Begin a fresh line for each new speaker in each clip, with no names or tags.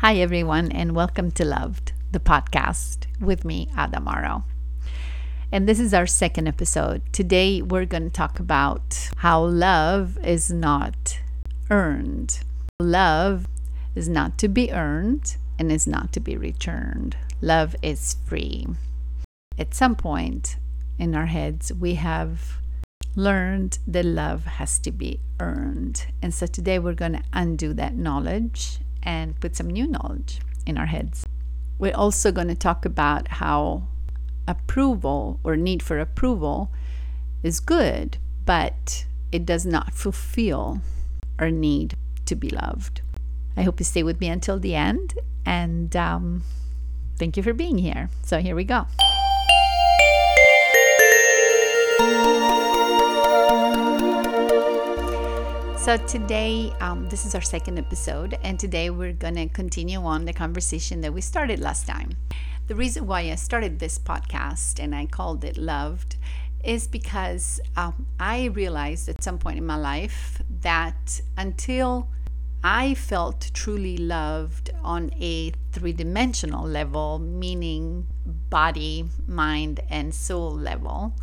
Hi, everyone, and welcome to Loved, the podcast with me, Ada Morrow. And this is our second episode. Today, we're going to talk about how love is not earned. Love is not to be earned and is not to be returned. Love is free. At some point in our heads, we have learned that love has to be earned. And so today we're going to undo that knowledge and put some new knowledge in our heads. We're also going to talk about how approval or need for approval is good, but it does not fulfill our need to be loved. I hope you stay with me until the end, and um, thank you for being here. So, here we go. So, today, um, this is our second episode, and today we're going to continue on the conversation that we started last time. The reason why I started this podcast and I called it Loved is because um, I realized at some point in my life that until I felt truly loved on a three dimensional level, meaning body, mind, and soul level,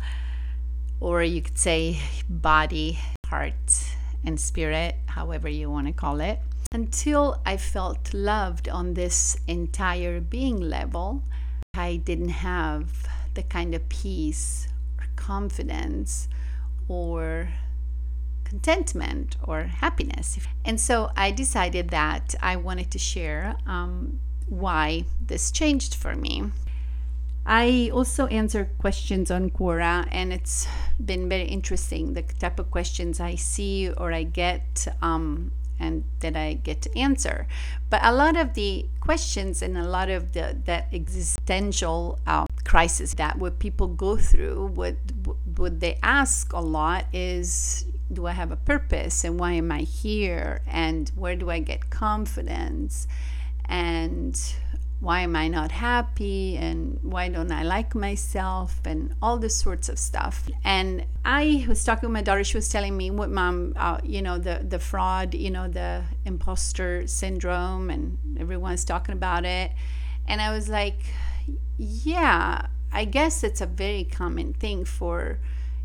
or you could say body, heart, and spirit, however you want to call it, until I felt loved on this entire being level, I didn't have the kind of peace or confidence or contentment or happiness. And so I decided that I wanted to share um, why this changed for me. I also answer questions on Quora, and it's been very interesting the type of questions I see or I get um, and that I get to answer. But a lot of the questions and a lot of the that existential uh, crisis that what people go through, what what they ask a lot is, do I have a purpose and why am I here and where do I get confidence and why am I not happy and why don't I like myself and all this sorts of stuff. And I was talking with my daughter. She was telling me what mom, uh, you know, the the fraud, you know, the imposter syndrome, and everyone's talking about it. And I was like, yeah, I guess it's a very common thing for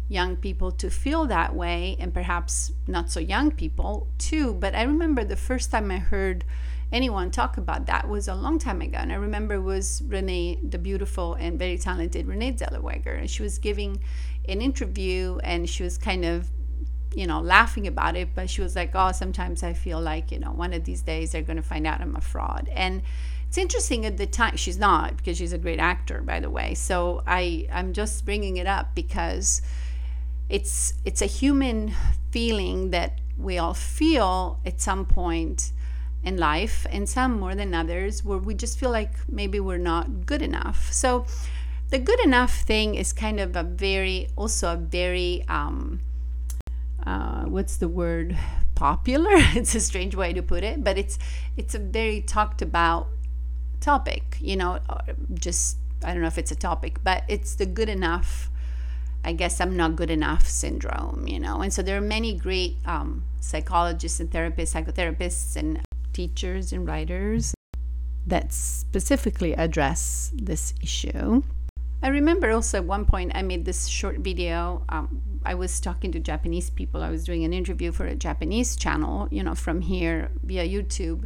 young people to feel that way, and perhaps not so young people too. But I remember the first time I heard anyone talk about that was a long time ago. And I remember it was Renee, the beautiful and very talented Renee Zellweger. And she was giving an interview and she was kind of, you know, laughing about it. But she was like, oh, sometimes I feel like, you know, one of these days they're going to find out I'm a fraud. And it's interesting at the time she's not because she's a great actor by the way so i i'm just bringing it up because it's it's a human feeling that we all feel at some point in life, and some more than others, where we just feel like maybe we're not good enough. So, the good enough thing is kind of a very, also a very, um, uh, what's the word? Popular. it's a strange way to put it, but it's it's a very talked about topic. You know, just I don't know if it's a topic, but it's the good enough. I guess I'm not good enough syndrome, you know. And so there are many great um, psychologists and therapists, psychotherapists, and teachers and writers that specifically address this issue. I remember also at one point I made this short video. Um, I was talking to Japanese people. I was doing an interview for a Japanese channel, you know, from here via YouTube.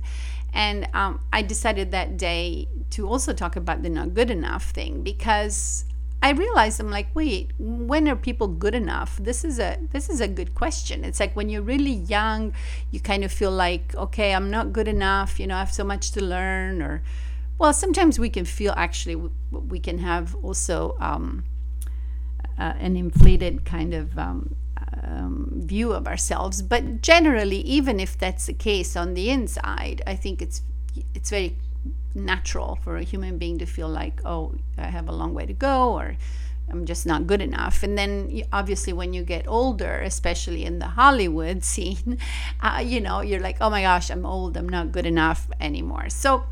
And um, I decided that day to also talk about the not good enough thing because I realized I'm like, wait, when are people good enough? This is a this is a good question. It's like when you're really young, you kind of feel like, okay, I'm not good enough. You know, I have so much to learn. Or, well, sometimes we can feel actually we can have also um, uh, an inflated kind of um, um, view of ourselves. But generally, even if that's the case on the inside, I think it's it's very natural for a human being to feel like, oh, I have a long way to go, or I'm just not good enough. And then obviously, when you get older, especially in the Hollywood scene, uh, you know, you're like, oh my gosh, I'm old, I'm not good enough anymore. So,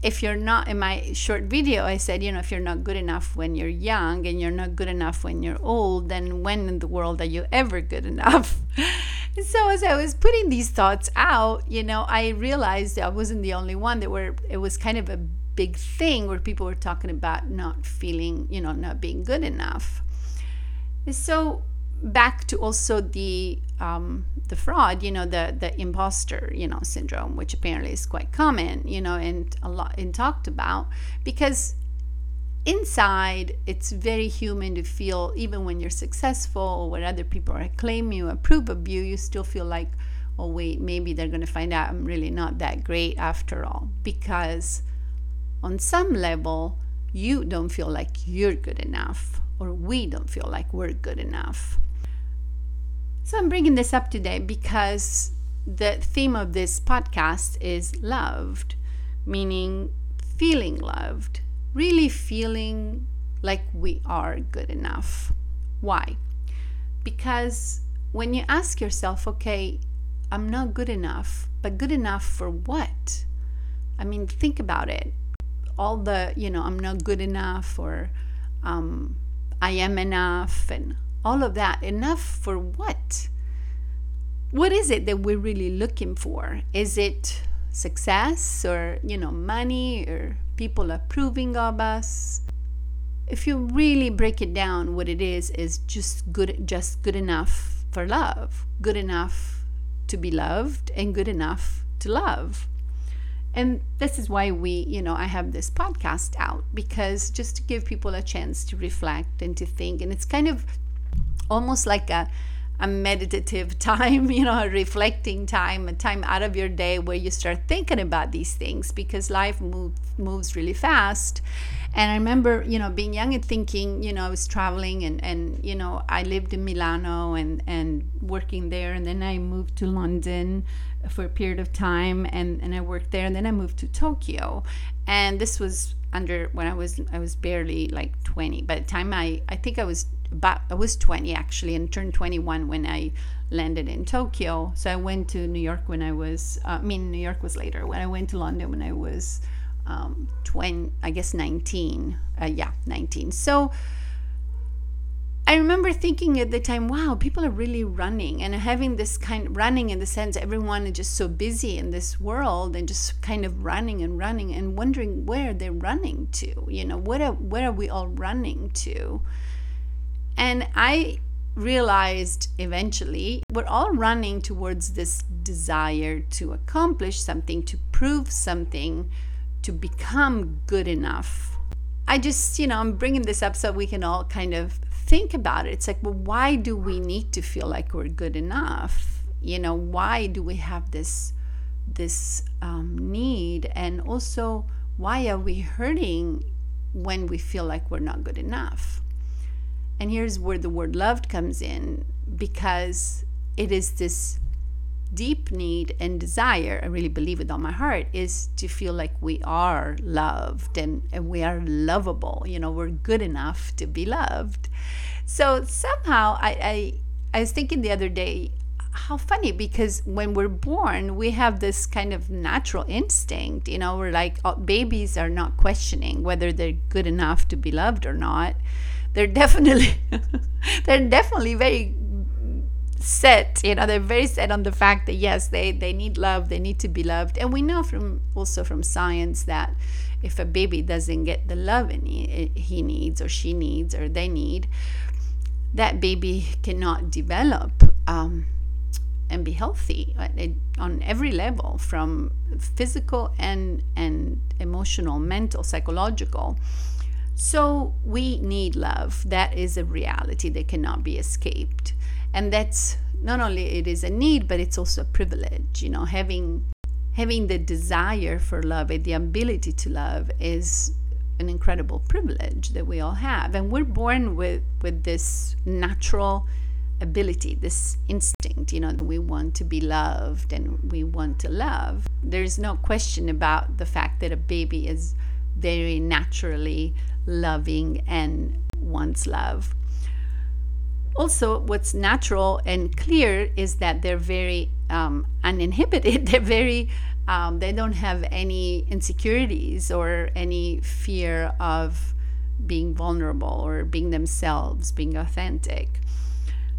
if you're not in my short video, I said, you know, if you're not good enough when you're young and you're not good enough when you're old, then when in the world are you ever good enough? so as I was putting these thoughts out, you know, I realized I wasn't the only one that were it was kind of a big thing where people were talking about not feeling, you know, not being good enough. So back to also the um, the fraud, you know, the the imposter, you know, syndrome, which apparently is quite common, you know, and a lot and talked about because inside it's very human to feel even when you're successful or when other people acclaim you approve of you you still feel like oh wait maybe they're going to find out i'm really not that great after all. Because on some level you don't feel like you're good enough or we don't feel like we're good enough. So i'm bringing this up today because the theme of this podcast is loved meaning feeling loved really feeling like we are good enough. Why? Because when you ask yourself, okay, I'm not good enough, but good enough for what? I mean, think about it. All the, you know, I'm not good enough or um, I am enough and all of that. Enough for what? What is it that we're really looking for? Is it success or, you know, money or people approving of us. If you really break it down, what it is is just good, just good enough for love, good enough to be loved, and good enough to love. And this is why we, you know, I have this podcast out because just to give people a chance to reflect and to think. And it's kind of almost like a a meditative time, you know, a reflecting time, a time out of your day where you start thinking about these things because life move, moves really fast. And I remember, you know, being young and thinking, you know, I was traveling and, and you know, I lived in Milano and, and working there. And then I moved to London for a period of time and, and I worked there. And then I moved to Tokyo. And this was under when I was I was barely like 20. By the time I I think I was about I was 20 actually and turned 21 when I landed in Tokyo. So I went to New York when I was uh, I mean New York was later. When I went to London when I was um, 20 I guess 19. Uh, yeah, 19. So I remember thinking at the time, wow, people are really running and having this kind of running in the sense everyone is just so busy in this world and just kind of running and running and wondering where they're running to. You know, what are, where are we all running to? And I realized eventually we're all running towards this desire to accomplish something, to prove something, to become good enough. I just, you know, I'm bringing this up so we can all kind of think about it. It's like, well, why do we need to feel like we're good enough? You know, why do we have this this um, need, and also why are we hurting when we feel like we're not good enough? And here's where the word loved comes in because it is this deep need and desire, I really believe with all my heart, is to feel like we are loved and, and we are lovable. You know, we're good enough to be loved. So somehow I, I, I was thinking the other day, how funny because when we're born, we have this kind of natural instinct. You know, we're like, oh, babies are not questioning whether they're good enough to be loved or not. They're definitely, they're definitely very set you know they're very set on the fact that yes they they need love they need to be loved. And we know from also from science that if a baby doesn't get the love he, he needs or she needs or they need that baby cannot develop um, and be healthy on every level from physical and and emotional mental psychological so we need love. That is a reality that cannot be escaped. And that's not only it is a need but it's also a privilege you know. Having having the desire for love and the ability to love is an incredible privilege that we all have. And we're born with with this natural ability this instinct you know we want to be loved and we want to love. There's no question about the fact that a baby is very naturally loving and wants love also what's natural and clear is that they're very um, uninhibited they're very um, they don't have any insecurities or any fear of being vulnerable or being themselves being authentic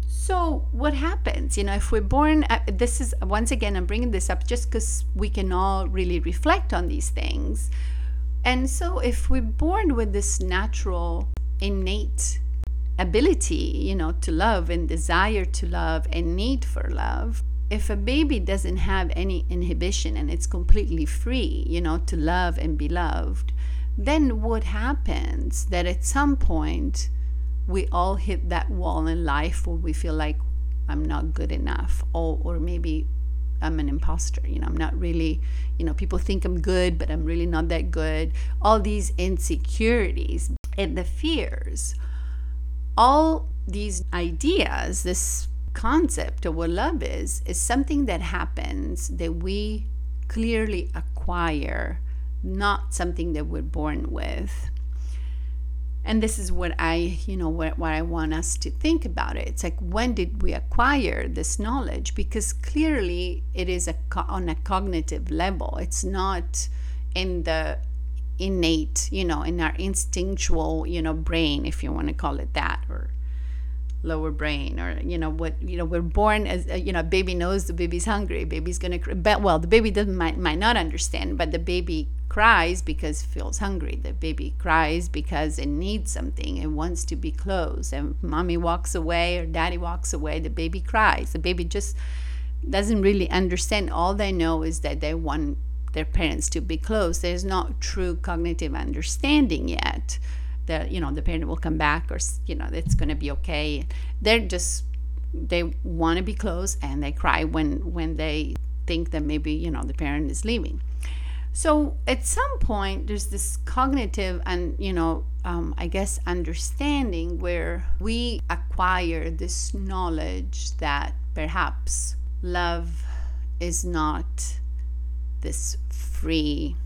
So, what happens? You know, if we're born, uh, this is once again, I'm bringing this up just because we can all really reflect on these things. And so, if we're born with this natural, innate ability, you know, to love and desire to love and need for love, if a baby doesn't have any inhibition and it's completely free, you know, to love and be loved, then what happens that at some point, we all hit that wall in life where we feel like I'm not good enough, or, or maybe I'm an imposter. You know, I'm not really, you know, people think I'm good, but I'm really not that good. All these insecurities and the fears, all these ideas, this concept of what love is, is something that happens that we clearly acquire, not something that we're born with and this is what i you know what, what i want us to think about it. It's like when did we acquire this knowledge? Because clearly it is a on a cognitive level. It's not in the innate you know in our instinctual you know brain if you want to call it that or lower brain or you know what you know we're born as uh, you know baby knows the baby's hungry baby's gonna but well the baby doesn't might, might not understand but the baby cries because feels hungry. The baby cries because it needs something. It wants to be close. And mommy walks away or daddy walks away, the baby cries. The baby just doesn't really understand. All they know is that they want their parents to be close. There's not true cognitive understanding yet. That you know the parent will come back or you know it's going to be okay. They're just they want to be close and they cry when when they think that maybe you know the parent is leaving so at some point, there's this cognitive and, you know, um, I guess understanding where we acquire this knowledge that perhaps love is not this free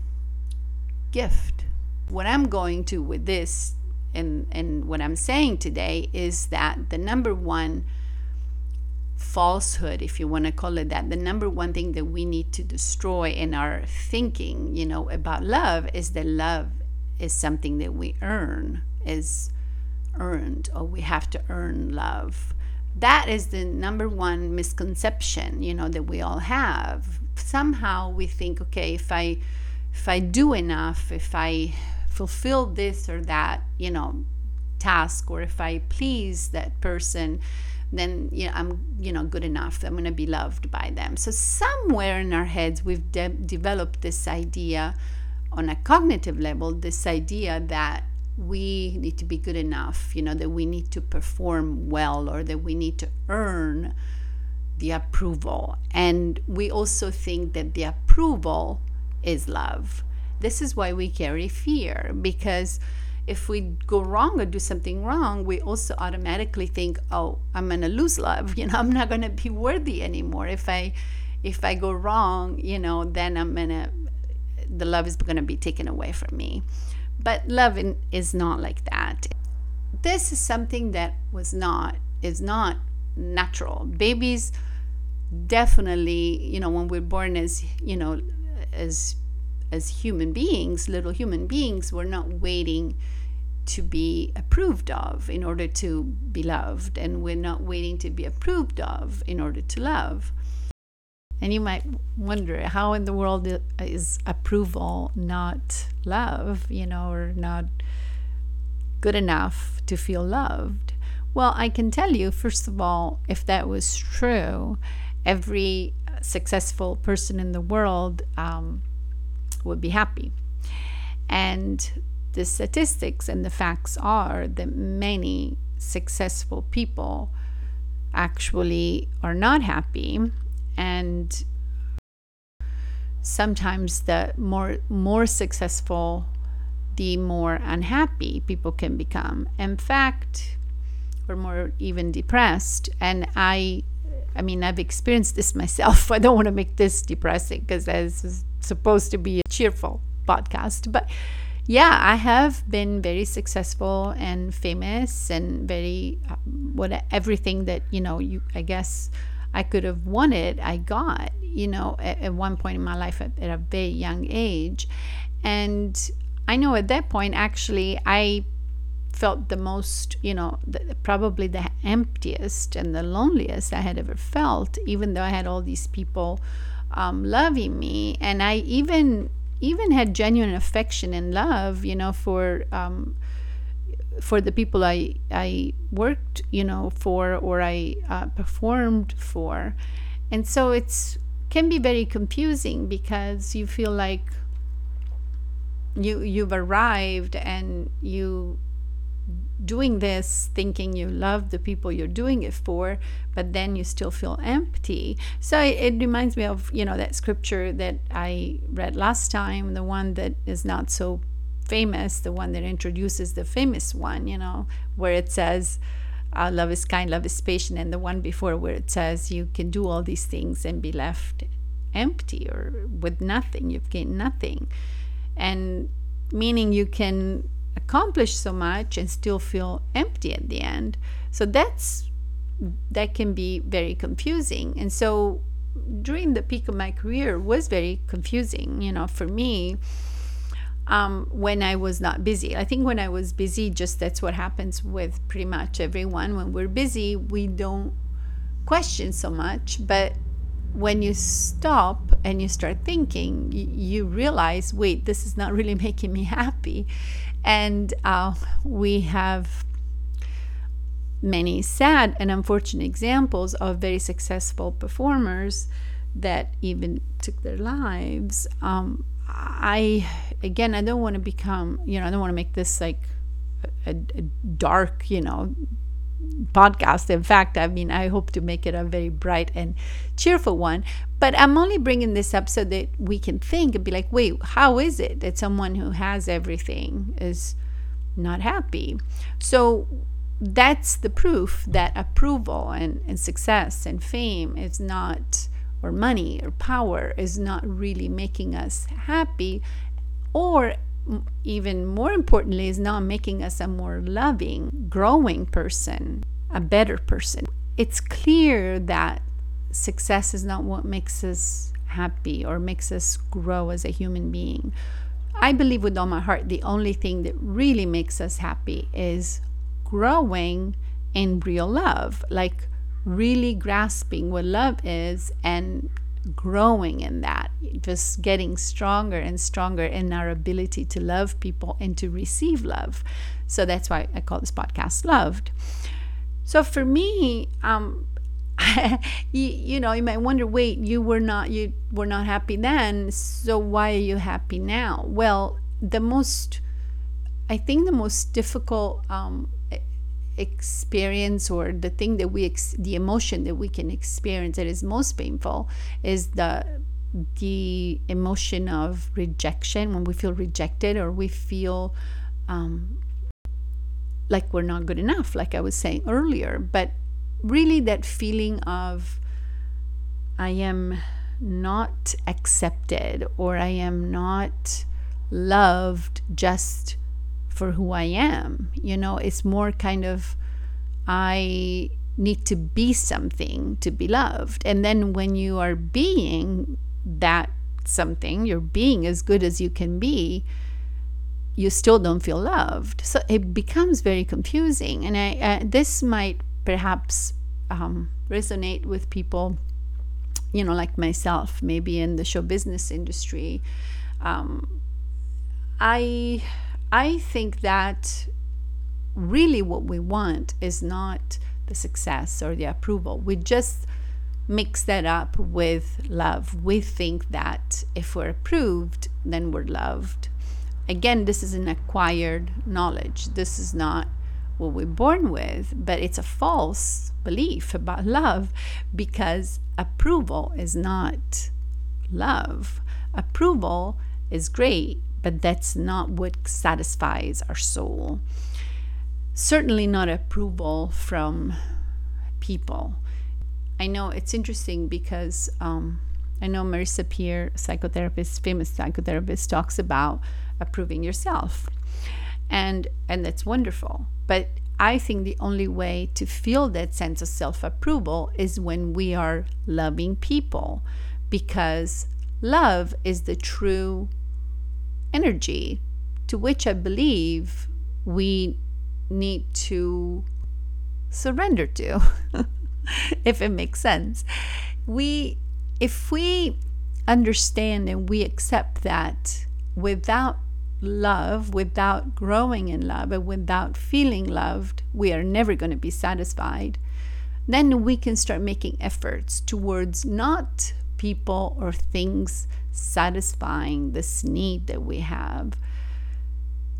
gift. What I'm going to with this and, and what I'm saying today is that the number one falsehood, if you want to call it that, the number one thing that we need to destroy in our thinking, you know, about love is that love is something that we earn, is earned, or we have to earn love. That is the number one misconception, you know, that we all have. Somehow we think, okay, if I if I do enough, if I fulfill this or that, you know, task, or if I please that person, then you know, I'm you know good enough. I'm going to be loved by them. So somewhere in our heads we've de- developed this idea on a cognitive level, this idea that we need to be good enough, you know, that we need to perform well or that we need to earn the approval. And we also think that the approval is love. This is why we carry fear because if we go wrong or do something wrong, we also automatically think, "Oh, I'm gonna lose love. You know, I'm not gonna be worthy anymore. If I, if I go wrong, you know, then I'm gonna, the love is gonna be taken away from me." But love is not like that. This is something that was not is not natural. Babies definitely, you know, when we're born as you know, as as human beings, little human beings, we're not waiting to be approved of in order to be loved, and we're not waiting to be approved of in order to love. And you might wonder how in the world is approval not love, you know, or not good enough to feel loved? Well, I can tell you, first of all, if that was true, every successful person in the world um, would be happy. And the statistics and the facts are that many successful people actually are not happy and sometimes the more more successful the more unhappy people can become in fact or more even depressed and i i mean i've experienced this myself. I don't want to make this depressing because this is supposed to be a cheerful podcast. But yeah, I have been very successful and famous and very uh, what everything that you know you I guess I could have wanted I got you know at, at one point in my life at, at a very young age, and I know at that point actually I felt the most, you know, the, probably the emptiest and the loneliest I had ever felt, even though I had all these people um, loving me. And I even even had genuine affection and love, you know, for um, for the people I I worked, you know, for or I uh, performed for, and so it's can be very confusing because you feel like you you've arrived and you doing this thinking you love the people you're doing it for but then you still feel empty. So it, it, reminds me of you know that scripture that i read last time the one that is not so famous the one that introduces the famous one you know where it says love is kind love is patient and the one before where it says you can do all these things and be left empty or with nothing. You've gained nothing. And meaning you can accomplish so much and still feel empty at the end. So that's that can be very confusing. And so during the peak of my career was very confusing, you know, for me. Um, when I was not busy. I think when I was busy, just that's what happens with pretty much everyone. When we're busy, we don't question so much. But when you stop and you start thinking, you, you realize, wait, this is not really making me happy. And uh, we have many sad and unfortunate examples of very successful performers that even took their lives. Um, I, again, I don't want to become, you know, I don't want to make this like a, a dark, you know, podcast. In fact, I mean, I hope to make it a very bright and cheerful one. But I'm only bringing this up so that we can think and be like, wait, how is it that someone who has everything is not happy? So that's the proof that approval and, and success and fame is not, or money or power is not really making us happy, or even more importantly, is not making us a more loving, growing person, a better person. It's clear that success is not what makes us happy or makes us grow as a human being. I believe with all my heart, the only thing that really makes us happy is growing in real love, like really grasping what love is and growing in that, just getting stronger and stronger in our ability to love people and to receive love. So that's why I call this podcast Loved. So for me, um, you, you know, you might wonder, wait, you were not you were not happy then, so why are you happy now? Well, the most, I think, the most difficult um, experience or the thing that we ex- the emotion that we can experience that is most painful is the the emotion of rejection when we feel rejected or we feel um, like we're not good enough like i was saying earlier. But really that feeling of i am not accepted or i am not loved just for who I am. You know, it's more kind of I need to be something to be loved. And then when you are being that something, you're being as good as you can be, you still don't feel loved. So it becomes very confusing. And I, uh, this might perhaps um, resonate with people, you know, like myself, maybe in the show business industry. Um, I I think that really what we want is not the success or the approval. We just mix that up with love. We think that if we're approved, then we're loved. Again, this is an acquired knowledge. This is not what we're born with, but it's a false belief about love because approval is not love. Approval is great, but that's not what satisfies our soul. Certainly not approval from people. I know it's interesting because um, I know Marisa Peer, psychotherapist, famous psychotherapist, talks about approving yourself. And and that's wonderful. But I think the only way to feel that sense of self-approval is when we are loving people because love is the true energy to which I believe we need to surrender to, if it makes sense. We, if we understand and we accept that without love, without growing in love, and without feeling loved, we are never going to be satisfied. Then we can start making efforts towards not people or things satisfying this need that we have.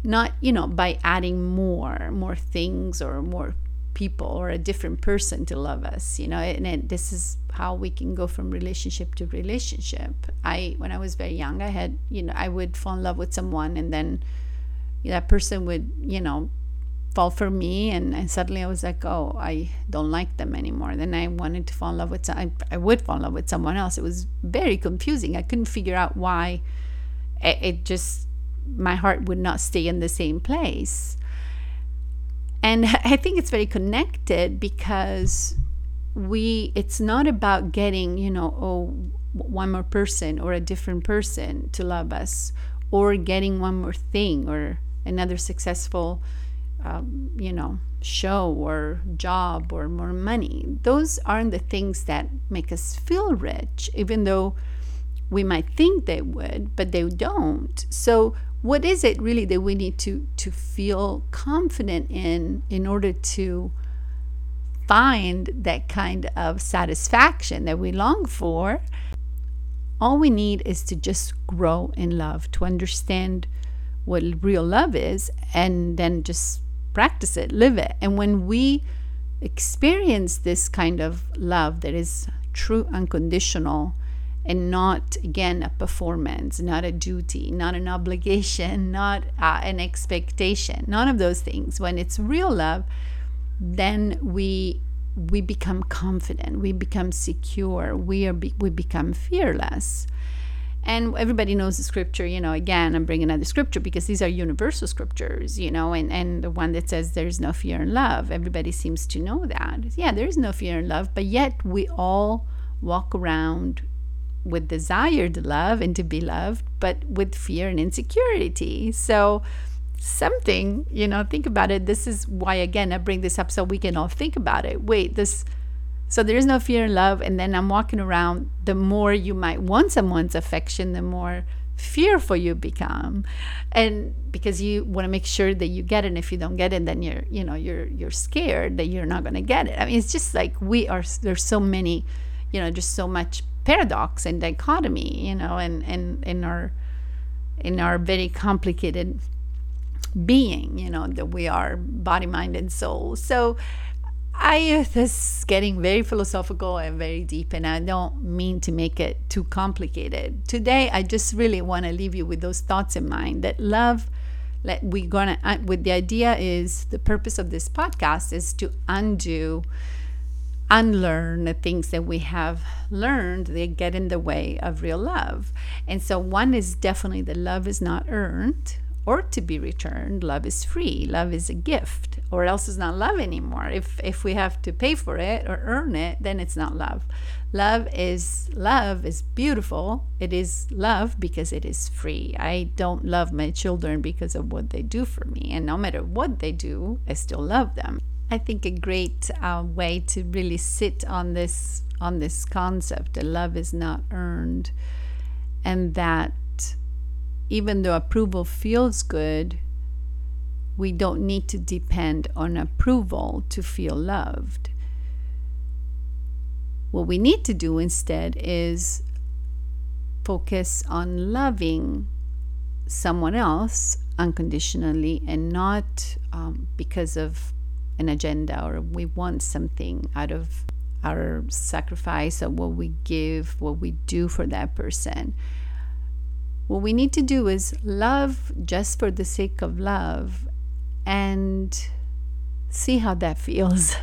Not, you know, by adding more, more things or more people or a different person to love us, you know, and this is how we can go from relationship to relationship. I, when I was very young, I had, you know, I would fall in love with someone and then that person would, you know, fall for me and, and suddenly I was like, oh, I don't like them anymore. Then I wanted to fall in love with, I, I would fall in love with someone else. It was very confusing. I couldn't figure out why it, it just, my heart would not stay in the same place. And I think it's very connected because we it's not about getting you know oh one more person or a different person to love us or getting one more thing or another successful um, you know show or job or more money. Those aren't the things that make us feel rich even though we might think they would but they don't. So what is it really that we need to to feel confident in in order to find that kind of satisfaction that we long for, all we need is to just grow in love, to understand what real love is, and then just practice it, live it. And when we experience this kind of love that is true, unconditional, and not again a performance, not a duty, not an obligation, not uh, an expectation, none of those things. When it's real love, then we we become confident, we become secure, we are we become fearless. And everybody knows the scripture, you know, again, I'm bringing another scripture because these are universal scriptures, you know, and, and the one that says there's no fear in love. Everybody seems to know that. Yeah, there's no fear in love, but yet we all walk around with desire to love and to be loved, but with fear and insecurity. So, something, you know, think about it. This is why, again, I bring this up so we can all think about it. Wait, this, so there is no fear in love. And then I'm walking around, the more you might want someone's affection, the more fearful you become and because you want to make sure that you get it and if you don't get it then you're you know you're you're scared that you're not going to get it i mean it's just like we are there's so many you know just so much paradox and dichotomy you know and and in our in our very complicated being, you know, that we are body, mind, and soul. So I this is getting very philosophical and very deep, and I don't mean to make it too complicated. Today, I just really want to leave you with those thoughts in mind that love. Let we're gonna uh, with the idea is the purpose of this podcast is to undo unlearn the things that we have learned they get in the way of real love and so one is definitely that love is not earned or to be returned. Love is free. Love is a gift, or else it's not love anymore. If if we have to pay for it or earn it, then it's not love. Love is love is beautiful. It is love because it is free. I don't love my children because of what they do for me, and no matter what they do, I still love them. I think a great uh, way to really sit on this on this concept that love is not earned, and that even though approval feels good, we don't need to depend on approval to feel loved. What we need to do instead is focus on loving someone else unconditionally and not um, because of an agenda or we want something out of our sacrifice or what we give, what we do for that person. What we need to do is love just for the sake of love and see how that feels.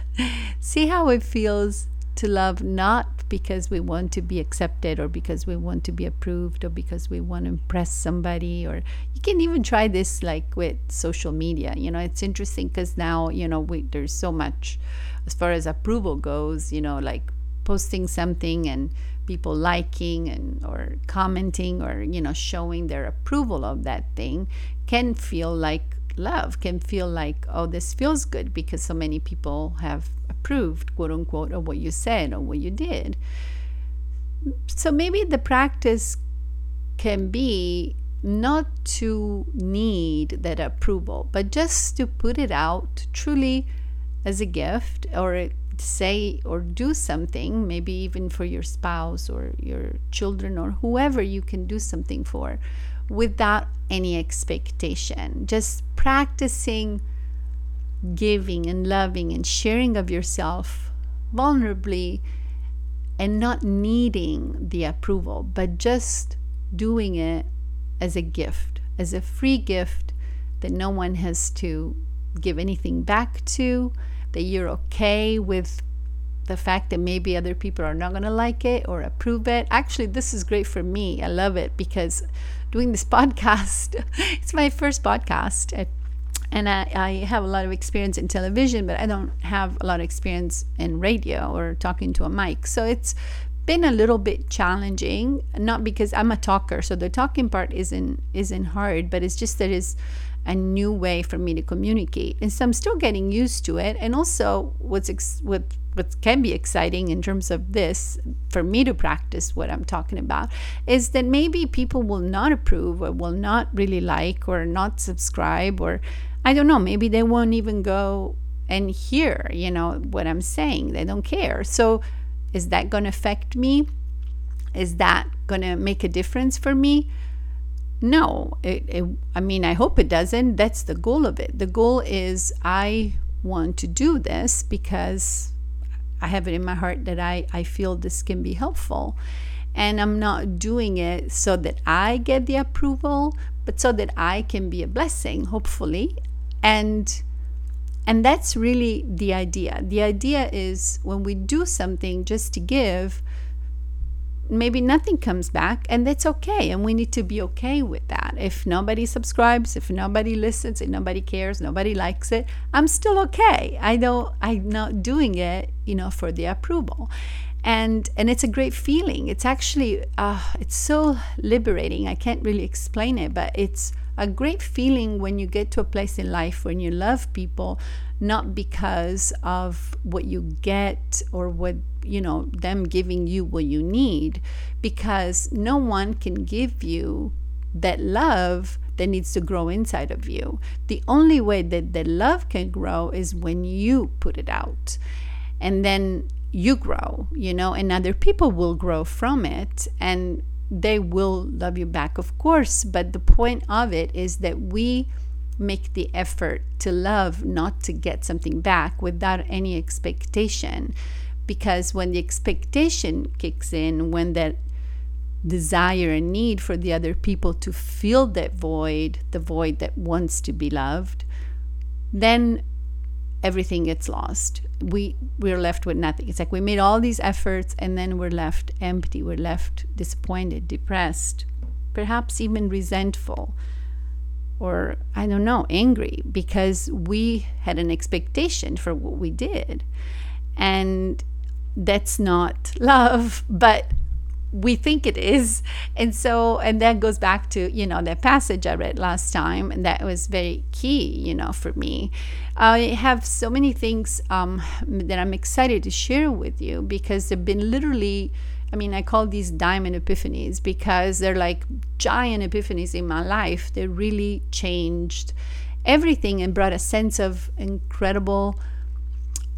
see how it feels to love not because we want to be accepted or because we want to be approved or because we want to impress somebody or you can even try this like with social media you know it's interesting because now you know we, there's so much as far as approval goes you know like posting something and people liking and or commenting or you know showing their approval of that thing can feel like love can feel like oh this feels good because so many people have approved quote unquote of what you said or what you did. So maybe the practice can be not to need that approval but just to put it out truly as a gift or say or do something maybe even for your spouse or your children or whoever you can do something for without any expectation. Just practicing giving and loving and sharing of yourself vulnerably and not needing the approval, but just doing it as a gift, as a free gift that no one has to give anything back to, that you're okay with the fact that maybe other people are not going to like it or approve it. Actually, this is great for me. I love it because doing this podcast, it's my first podcast. And I, I have a lot of experience in television, but I don't have a lot of experience in radio or talking to a mic. So it's been a little bit challenging, not because I'm a talker, so the talking part isn't isn't hard, but it's just that it's a new way for me to communicate, and so I'm still getting used to it. And also, what's ex- what what can be exciting in terms of this for me to practice what I'm talking about is that maybe people will not approve or will not really like or not subscribe or I don't know, maybe they won't even go and hear, you know, what I'm saying. They don't care. So is that going to affect me? Is that going to make a difference for me? No, it, it, I mean, I hope it doesn't. That's the goal of it. The goal is I want to do this because I have it in my heart that I, I feel this can be helpful. And I'm not doing it so that I get the approval, but so that I can be a blessing, hopefully. And and that's really the idea. The idea is when we do something just to give, maybe nothing comes back and that's okay. And we need to be okay with that. If nobody subscribes if nobody listens if nobody cares nobody likes it i'm still okay. I don't i'm not doing it you know for the approval. And and it's a great feeling. It's actually uh, it's so liberating. I can't really explain it but it's a great feeling when you get to a place in life when you love people not because of what you get or what you know them giving you what you need because no one can give you that love that needs to grow inside of you. The only way that the love can grow is when you put it out and then you grow you know and other people will grow from it and they will love you back of course but the point of it is that we make the effort to love, not to get something back without any expectation. Because when the expectation kicks in, when that desire and need for the other people to fill that void, the void that wants to be loved, then everything gets lost. We we're left with nothing. It's like we made all these efforts and then we're left empty. We're left disappointed, depressed, perhaps even resentful or I don't know, angry because we had an expectation for what we did. And that's not love, but we think it is. And so, and that goes back to, you know, that passage I read last time, and that was very key, you know, for me. I have so many things um, that I'm excited to share with you because they've been literally I mean, I call these diamond epiphanies because they're like giant epiphanies in my life. They really changed everything and brought a sense of incredible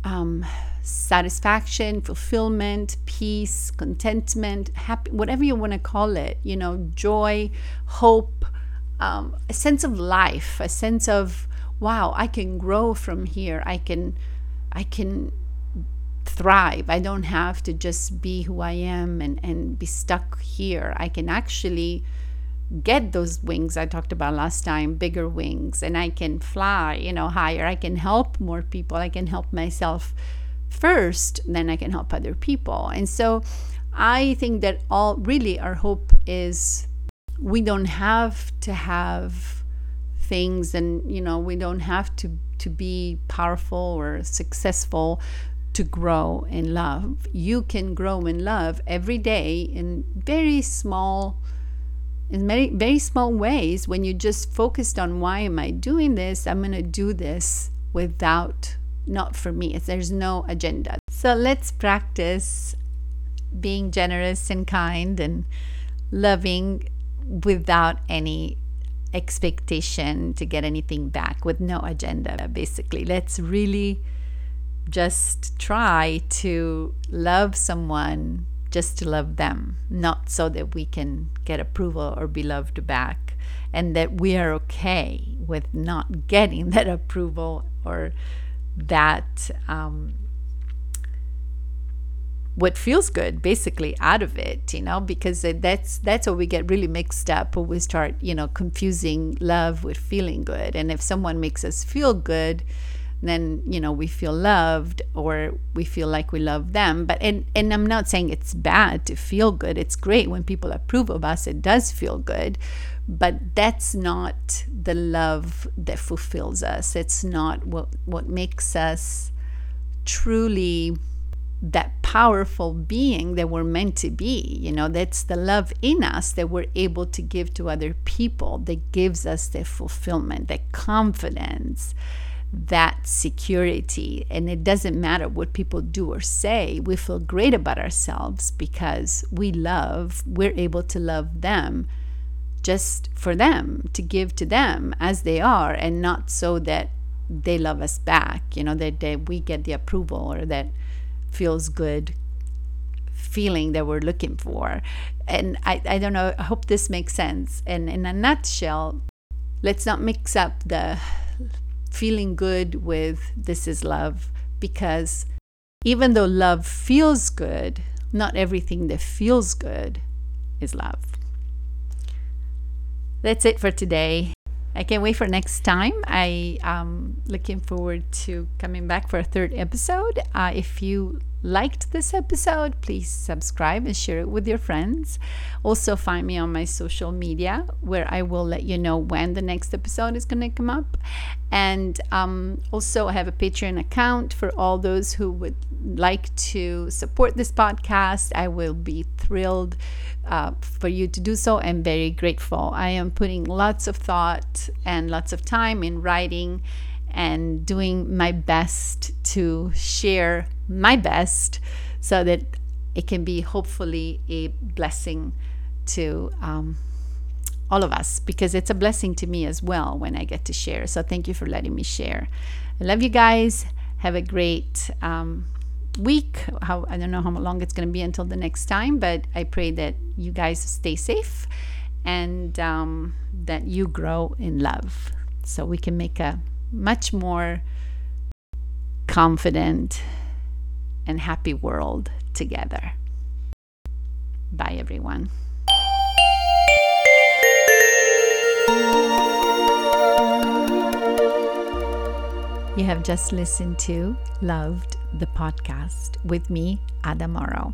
um, satisfaction, fulfillment, peace, contentment, happy, whatever you want to call it, you know, joy, hope, um, a sense of life, a sense of, wow, I can grow from here. I can, I can thrive. I don't have to just be who I am and, and be stuck here. I can actually get those wings I talked about last time, bigger wings, and I can fly, you know, higher. I can help more people. I can help myself first, then I can help other people. And so I think that all really our hope is we don't have to have things and you know we don't have to to be powerful or successful to grow in love. You can grow in love every day in very small in very, very small ways, when you just focused on why am I doing this, I'm going to do this without, not for me. There's no agenda. So let's practice being generous and kind and loving without any expectation to get anything back, with no agenda, basically. Let's really just try to love someone just to love them, not so that we can get approval or be loved back, and that we are okay with not getting that approval or that um, what feels good basically out of it you know because that's that's where we get really mixed up we start you know confusing love with feeling good. And if someone makes us feel good then you know we feel loved or we feel like we love them. But and and I'm not saying it's bad to feel good. It's great when people approve of us. It does feel good. But that's not the love that fulfills us. It's not what what makes us truly that powerful being that we're meant to be. You know, that's the love in us that we're able to give to other people that gives us the fulfillment, the confidence, that security. And it doesn't matter what people do or say, we feel great about ourselves because we love, we're able to love them just for them, to give to them as they are, and not so that they love us back, you know, that, that we get the approval or that feels good feeling that we're looking for. And I, I don't know, I hope this makes sense. And in a nutshell, let's not mix up the feeling good with this is love because even though love feels good, not everything that feels good is love. That's it for today. I can't wait for next time. I am looking forward to coming back for a third episode. Uh, if you liked this episode, please subscribe and share it with your friends. Also, find me on my social media where I will let you know when the next episode is going to come up. And um, also, I have a Patreon account for all those who would like to support this podcast. I will be thrilled uh, for you to do so and very grateful. I am putting lots of thought and lots of time in writing and doing my best to share my best so that it can be hopefully a blessing to um, all of us because it's a blessing to me as well when I get to share. So thank you for letting me share. I love you guys. Have a great um, week. How I don't know how long it's going to be until the next time, but I pray that you guys stay safe and um, that you grow in love so we can make a much more confident and happy world together. Bye, everyone. You have just listened to Loved the Podcast with me, Ada Morrow.